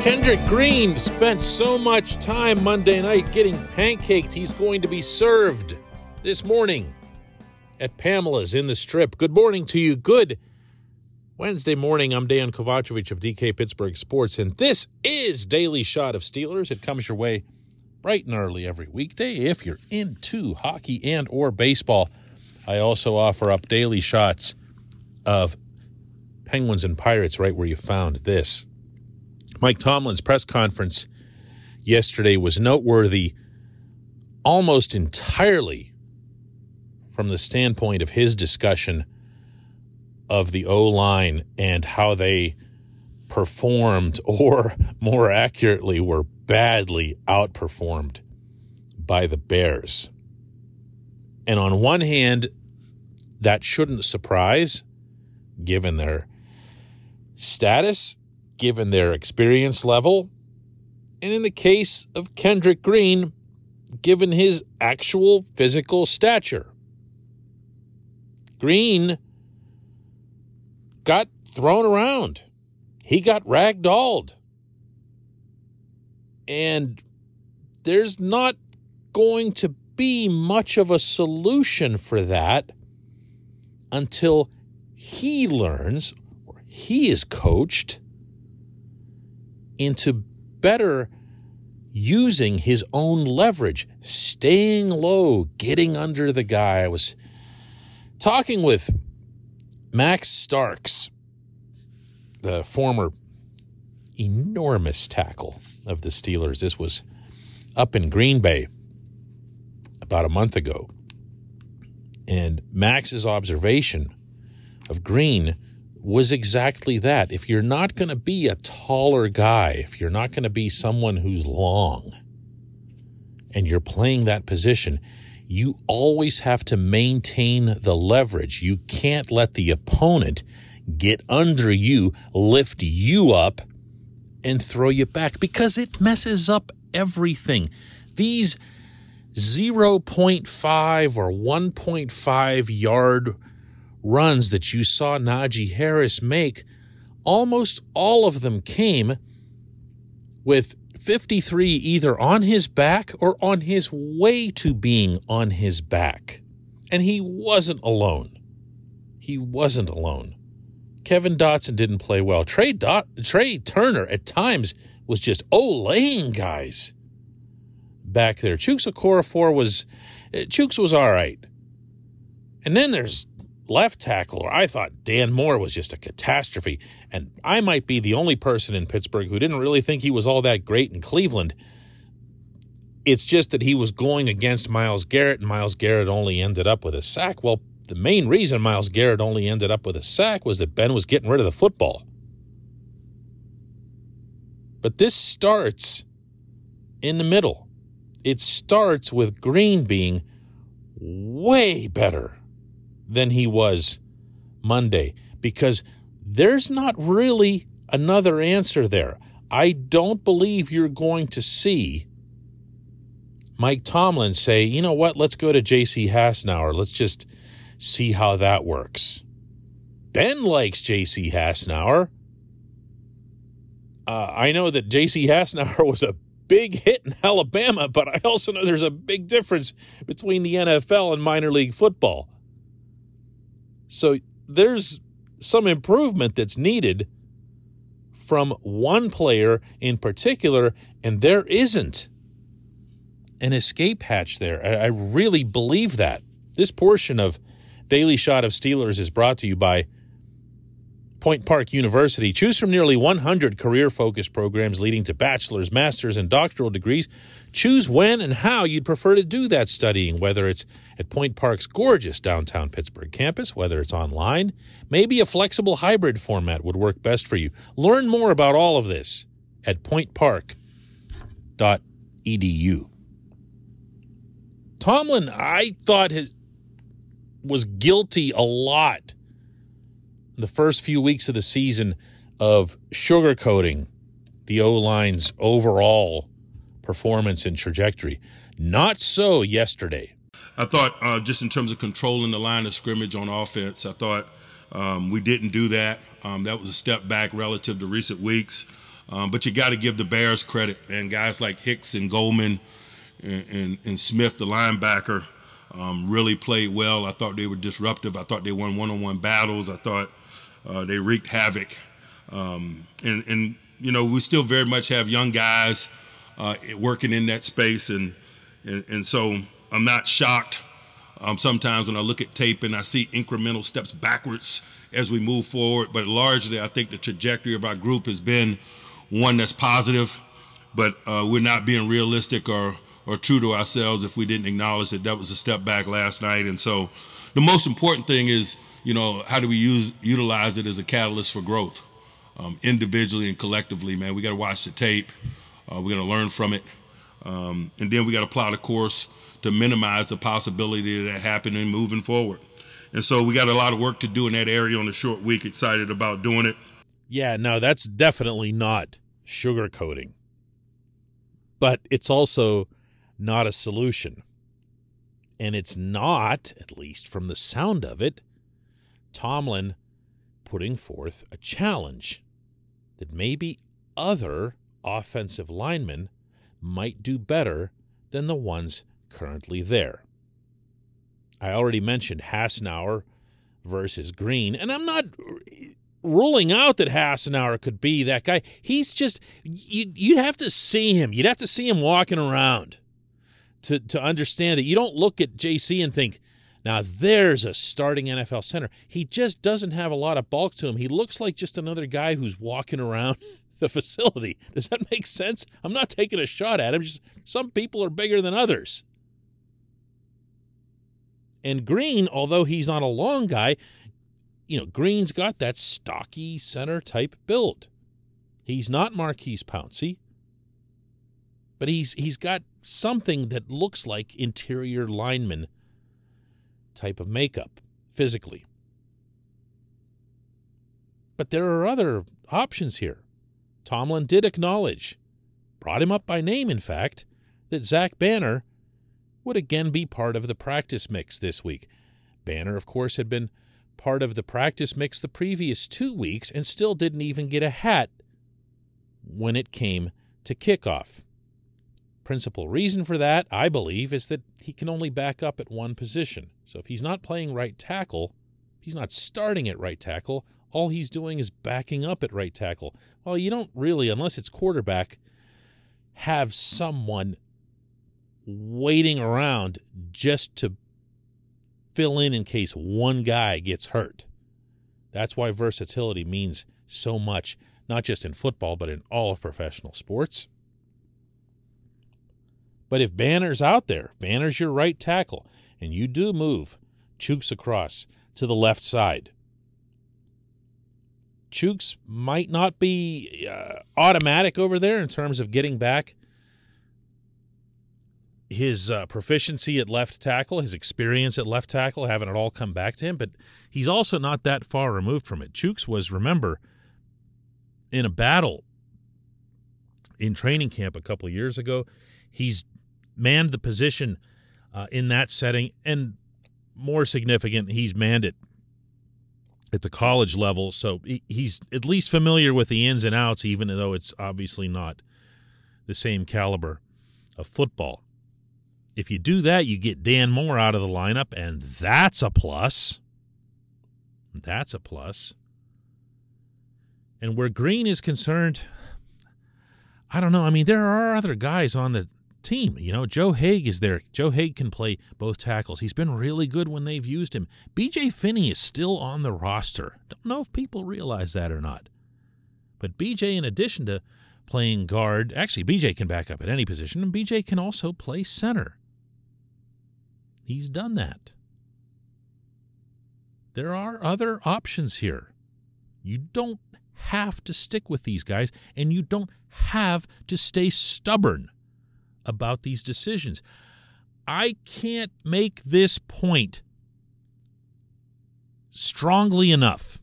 Kendrick Green spent so much time Monday night getting pancaked, he's going to be served this morning at Pamela's in the Strip. Good morning to you. Good Wednesday morning. I'm Dan Kovacevic of DK Pittsburgh Sports, and this is Daily Shot of Steelers. It comes your way bright and early every weekday if you're into hockey and or baseball. I also offer up daily shots of Penguins and Pirates right where you found this. Mike Tomlin's press conference yesterday was noteworthy almost entirely from the standpoint of his discussion of the O line and how they performed, or more accurately, were badly outperformed by the Bears. And on one hand, that shouldn't surprise given their status given their experience level, and in the case of Kendrick Green, given his actual physical stature. Green got thrown around. He got ragdolled. And there's not going to be much of a solution for that until he learns or he is coached into better using his own leverage, staying low, getting under the guy. I was talking with Max Starks, the former enormous tackle of the Steelers. This was up in Green Bay about a month ago. And Max's observation of Green was exactly that. If you're not going to be a taller guy, if you're not going to be someone who's long, and you're playing that position, you always have to maintain the leverage. You can't let the opponent get under you, lift you up, and throw you back because it messes up everything. These 0.5 or 1.5 yard runs that you saw Najee Harris make, almost all of them came with 53 either on his back or on his way to being on his back. And he wasn't alone. He wasn't alone. Kevin Dotson didn't play well. Trey, Dot, Trai Turner at times was just olaying guys back there. Chuks Okorafor was, eh, Chuks was all right. And then there's left tackle, I thought Dan Moore was just a catastrophe. And I might be the only person in Pittsburgh who didn't really think he was all that great in Cleveland. It's just that he was going against Myles Garrett, and Myles Garrett only ended up with a sack. Well, the main reason Myles Garrett only ended up with a sack was that Ben was getting rid of the football. But this starts in the middle. It starts with Green being way better than he was Monday because there's not really another answer there. I don't believe you're going to see Mike Tomlin say, you know what, let's go to J.C. Hassenauer. Let's just see how that works. Ben likes J.C. Hassenauer. Uh, I know that J.C. Hassenauer was a big hit in Alabama, but I also know there's a big difference between the NFL and minor league football. So there's some improvement that's needed from one player in particular, and there isn't an escape hatch there. I, really believe that. This portion of Daily Shot of Steelers is brought to you by Point Park University. Choose from nearly 100 career focused programs leading to bachelor's, master's, and doctoral degrees. Choose when and how you'd prefer to do that studying, whether it's at Point Park's gorgeous downtown Pittsburgh campus, whether it's online. Maybe a flexible hybrid format would work best for you. Learn more about all of this at pointpark.edu. Tomlin, I thought his was guilty a lot the first few weeks of the season of sugarcoating the O line's overall performance and trajectory. Not so yesterday. I thought, uh, just in terms of controlling the line of scrimmage on offense, I thought um, we didn't do that. Um, that was a step back relative to recent weeks. Um, but you got to give the Bears credit, and guys like Hicks and Goldman and, and, and Smith, the linebacker, um, really played well. I thought they were disruptive. I thought they won one-on-one battles. I thought they wreaked havoc. Um, and, and, you know, we still very much have young guys uh, working in that space. And, and, and so I'm not shocked um, sometimes when I look at tape and I see incremental steps backwards as we move forward. But largely, I think the trajectory of our group has been one that's positive, but uh, we're not being realistic or, or true to ourselves if we didn't acknowledge that that was a step back last night. And so the most important thing is, you know, how do we use utilize it as a catalyst for growth, um, individually and collectively. Man, we got to watch the tape. Uh, we got to learn from it, um, and then we got to plot a course to minimize the possibility of that happening moving forward. And so we got a lot of work to do in that area on the short week. Excited about doing it. Yeah, no, that's definitely not sugarcoating. But it's also not a solution. And it's not, at least from the sound of it, Tomlin putting forth a challenge that maybe other offensive linemen might do better than the ones currently there. I already mentioned Hassenauer versus Green, and I'm not ruling out that Hassenauer could be that guy. He's just you, you'd have to see him. You'd have to see him walking around to to understand that you don't look at JC and think, now there's a starting NFL center. He just doesn't have a lot of bulk to him. He looks like just another guy who's walking around the facility. Does that make sense? I'm not taking a shot at him. Just some people are bigger than others. And Green, although he's not a long guy, you know, Green's got that stocky center type build. He's not Maurkice Pouncey, but he's he's got something that looks like interior lineman type of makeup physically. But there are other options here. Tomlin did acknowledge, brought him up by name, in fact, that Zach Banner would again be part of the practice mix this week. Banner, of course, had been part of the practice mix the previous two weeks and still didn't even get a hat when it came to kickoff. Principal reason for that, I believe, is that he can only back up at one position. So if he's not playing right tackle, he's not starting at right tackle, all he's doing is backing up at right tackle. Well, you don't really, unless it's quarterback, have someone waiting around just to fill in in case one guy gets hurt. That's why versatility means so much, not just in football, but in all of professional sports. But if Banner's out there, Banner's your right tackle, and you do move Chuks across to the left side, Chuks might not be uh, automatic over there in terms of getting back his uh, proficiency at left tackle, his experience at left tackle, having it all come back to him, but he's also not that far removed from it. Chuks was, remember, in a battle in training camp a couple of years ago. He's manned the position uh, in that setting, and more significant, he's manned it at the college level. So he's at least familiar with the ins and outs, even though it's obviously not the same caliber of football. If you do that, you get Dan Moore out of the lineup, and that's a plus. That's a plus. And where Green is concerned, I don't know. I mean, there are other guys on the team. You know, Joe Haeg is there. Joe Haeg can play both tackles. He's been really good when they've used him. BJ Finney is still on the roster. Don't know if people realize that or not. But BJ, in addition to playing guard, actually, BJ can back up at any position, and BJ can also play center. He's done that. There are other options here. You don't have to stick with these guys, and you don't have to stay stubborn about these decisions. I can't make this point strongly enough.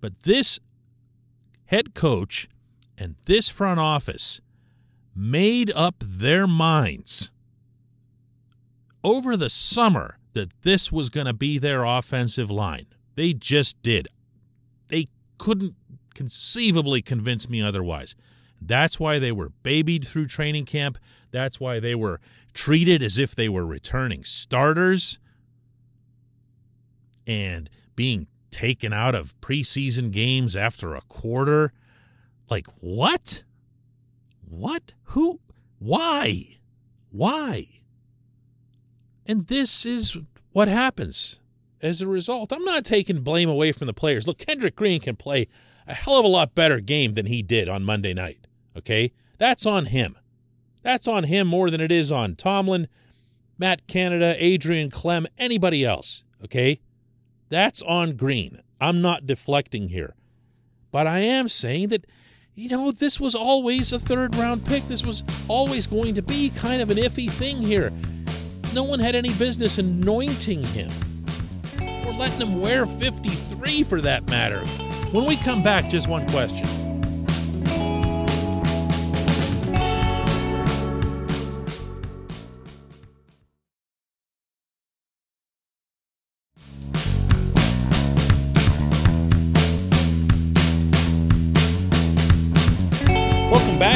But this head coach and this front office made up their minds over the summer that this was going to be their offensive line. They just did. They couldn't conceivably convince me otherwise. That's why they were babied through training camp. That's why they were treated as if they were returning starters and being taken out of preseason games after a quarter. Like, what? What? Who? Why? Why? And this is what happens as a result. I'm not taking blame away from the players. Look, Kendrick Green can play a hell of a lot better game than he did on Monday night. Okay? That's on him. That's on him more than it is on Tomlin, Matt Canada, Adrian Klemm, anybody else. Okay? That's on Green. I'm not deflecting here. But I am saying that, you know, this was always a third round pick. This was always going to be kind of an iffy thing here. No one had any business anointing him or letting him wear 53 for that matter. When we come back, just one question.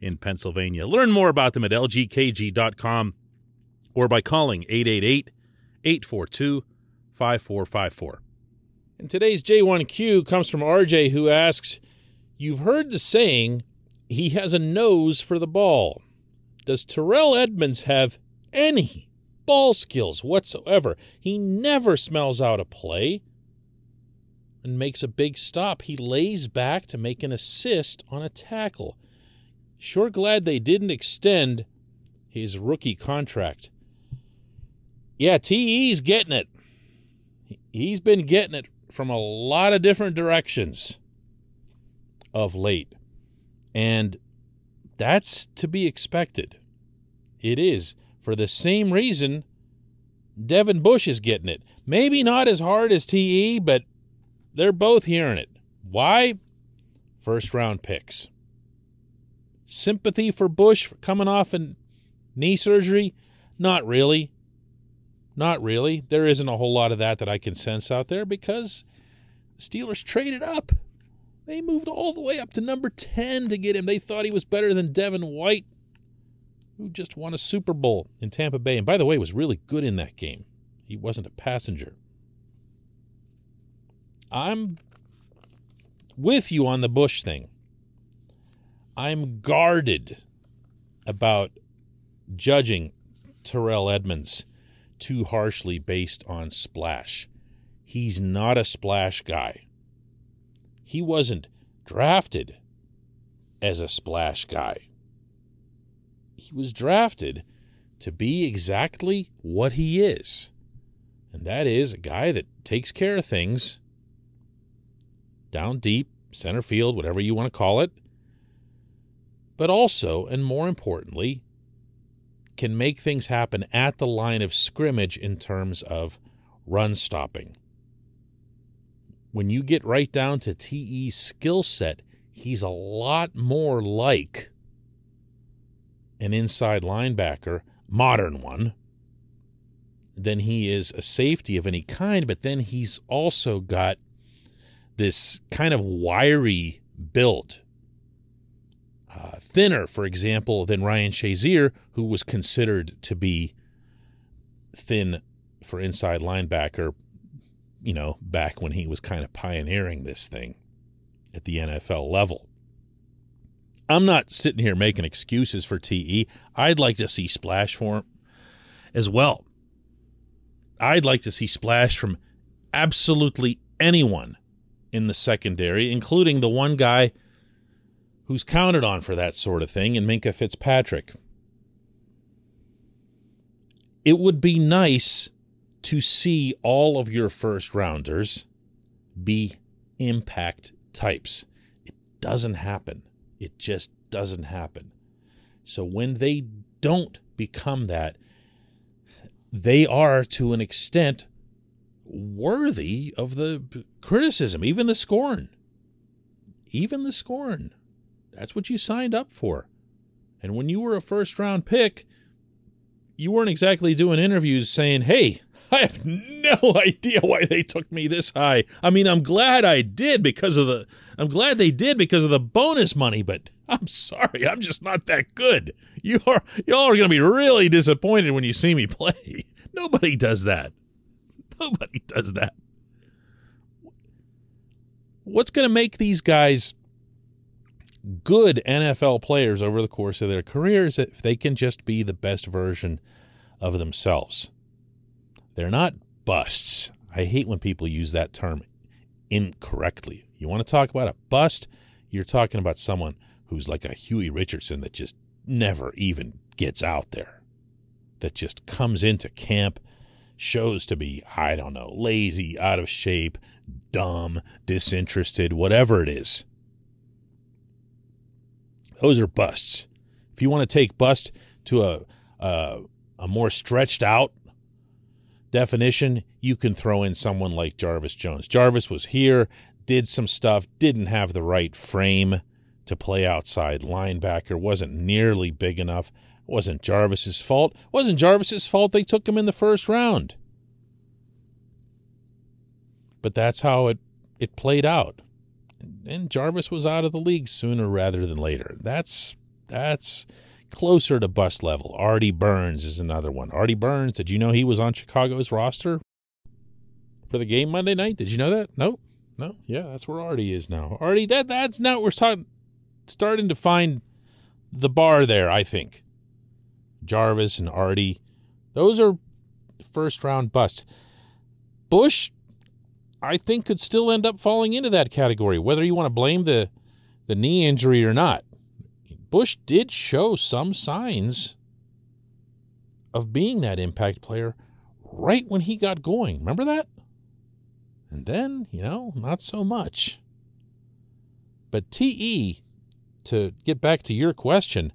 in Pennsylvania. Learn more about them at lgkg.com or by calling 888 842 5454. And today's J1Q comes from RJ, who asks You've heard the saying, he has a nose for the ball. Does Terrell Edmunds have any ball skills whatsoever? He never smells out a play and makes a big stop. He lays back to make an assist on a tackle. Sure glad they didn't extend his rookie contract. Yeah, TE's getting it. He's been getting it from a lot of different directions of late. And that's to be expected. It is. For the same reason, Devin Bush is getting it. Maybe not as hard as TE, but they're both hearing it. Why? First round picks. Sympathy for Bush coming off a knee surgery? Not really. Not really. There isn't a whole lot of that that I can sense out there because the Steelers traded up. They moved all the way up to number 10 to get him. They thought he was better than Devin White, who just won a Super Bowl in Tampa Bay. And by the way, was really good in that game. He wasn't a passenger. I'm with you on the Bush thing. I'm guarded about judging Terrell Edmunds too harshly based on splash. He's not a splash guy. He wasn't drafted as a splash guy. He was drafted to be exactly what he is. And that is a guy that takes care of things down deep, center field, whatever you want to call it, but also, and more importantly, can make things happen at the line of scrimmage in terms of run stopping. When you get right down to TE's skill set, he's a lot more like an inside linebacker, modern one, than he is a safety of any kind, but then he's also got this kind of wiry build uh, thinner, for example, than Ryan Shazier, who was considered to be thin for inside linebacker, you know, back when he was kind of pioneering this thing at the NFL level. I'm not sitting here making excuses for TE. I'd like to see splash form as well. I'd like to see splash from absolutely anyone in the secondary, including the one guy who's counted on for that sort of thing, and Minkah Fitzpatrick. It would be nice to see all of your first rounders be impact types. It doesn't happen. It just doesn't happen. So when they don't become that, they are to an extent worthy of the criticism, even the scorn. Even the scorn. That's what you signed up for. And when you were a first round pick, you weren't exactly doing interviews saying, hey, I have no idea why they took me this high. I mean, I'm glad I did because of the I'm glad they did because of the bonus money, but I'm sorry, I'm just not that good. You are y'all are going to be really disappointed when you see me play. Nobody does that. Nobody does that. What's going to make these guys good NFL players over the course of their careers if they can just be the best version of themselves? They're not busts. I hate when people use that term incorrectly. You want to talk about a bust? You're talking about someone who's like a Huey Richardson that just never even gets out there, that just comes into camp, shows to be, I don't know, lazy, out of shape, dumb, disinterested, whatever it is. Those are busts. If you want to take bust to a, a, a more stretched out definition, you can throw in someone like Jarvis Jones. Jarvis was here, did some stuff, didn't have the right frame to play outside linebacker, wasn't nearly big enough. It wasn't Jarvis's fault. It wasn't Jarvis's fault they took him in the first round. But that's how it, it played out. And Jarvis was out of the league sooner rather than later. That's that's closer to bust level. Artie Burns is another one. Artie Burns, did you know he was on Chicago's roster for the game Monday night? Did you know that? No. No. Yeah, that's where Artie is now. Artie, that that's now we're starting starting to find the bar there, I think. Jarvis and Artie, those are first round busts. Bush, I think, could still end up falling into that category, whether you want to blame the the knee injury or not. Bush did show some signs of being that impact player right when he got going. Remember that? And then, you know, not so much. But TE, to get back to your question,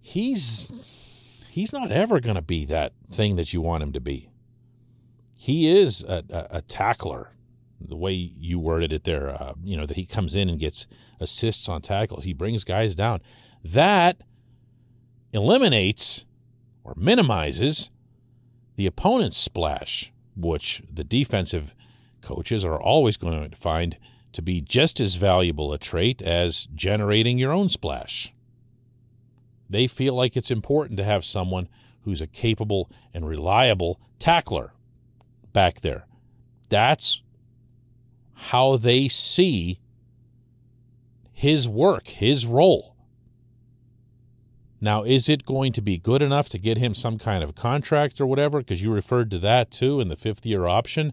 he's he's not ever going to be that thing that you want him to be. He is a, a, a tackler, the way you worded it there. Uh, you know that he comes in and gets assists on tackles. He brings guys down. That eliminates or minimizes the opponent's splash, which the defensive coaches are always going to find to be just as valuable a trait as generating your own splash. They feel like it's important to have someone who's a capable and reliable tackler back there. That's how they see his work, his role. Now, is it going to be good enough to get him some kind of contract or whatever? Because you referred to that too in the fifth year option.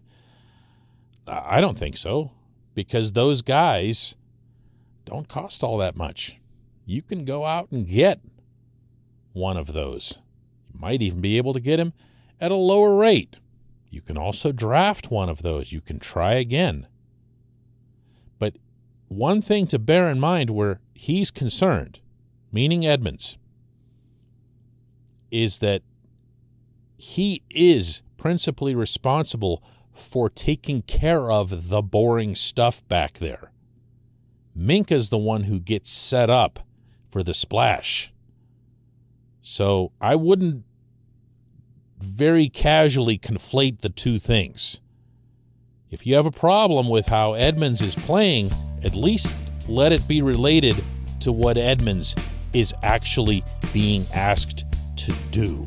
I don't think so, because those guys don't cost all that much. You can go out and get one of those. You might even be able to get him at a lower rate. You can also draft one of those. You can try again But one thing to bear in mind where he's concerned, meaning Edmunds, is that he is principally responsible for taking care of the boring stuff back there. Minkah's the one who gets set up for the splash. So I wouldn't very casually conflate the two things. If you have a problem with how Edmunds is playing, at least let it be related to what Edmunds is actually being asked to do.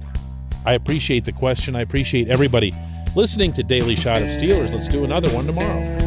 I appreciate the question. I appreciate everybody listening to Daily Shot of Steelers. Let's do another one tomorrow.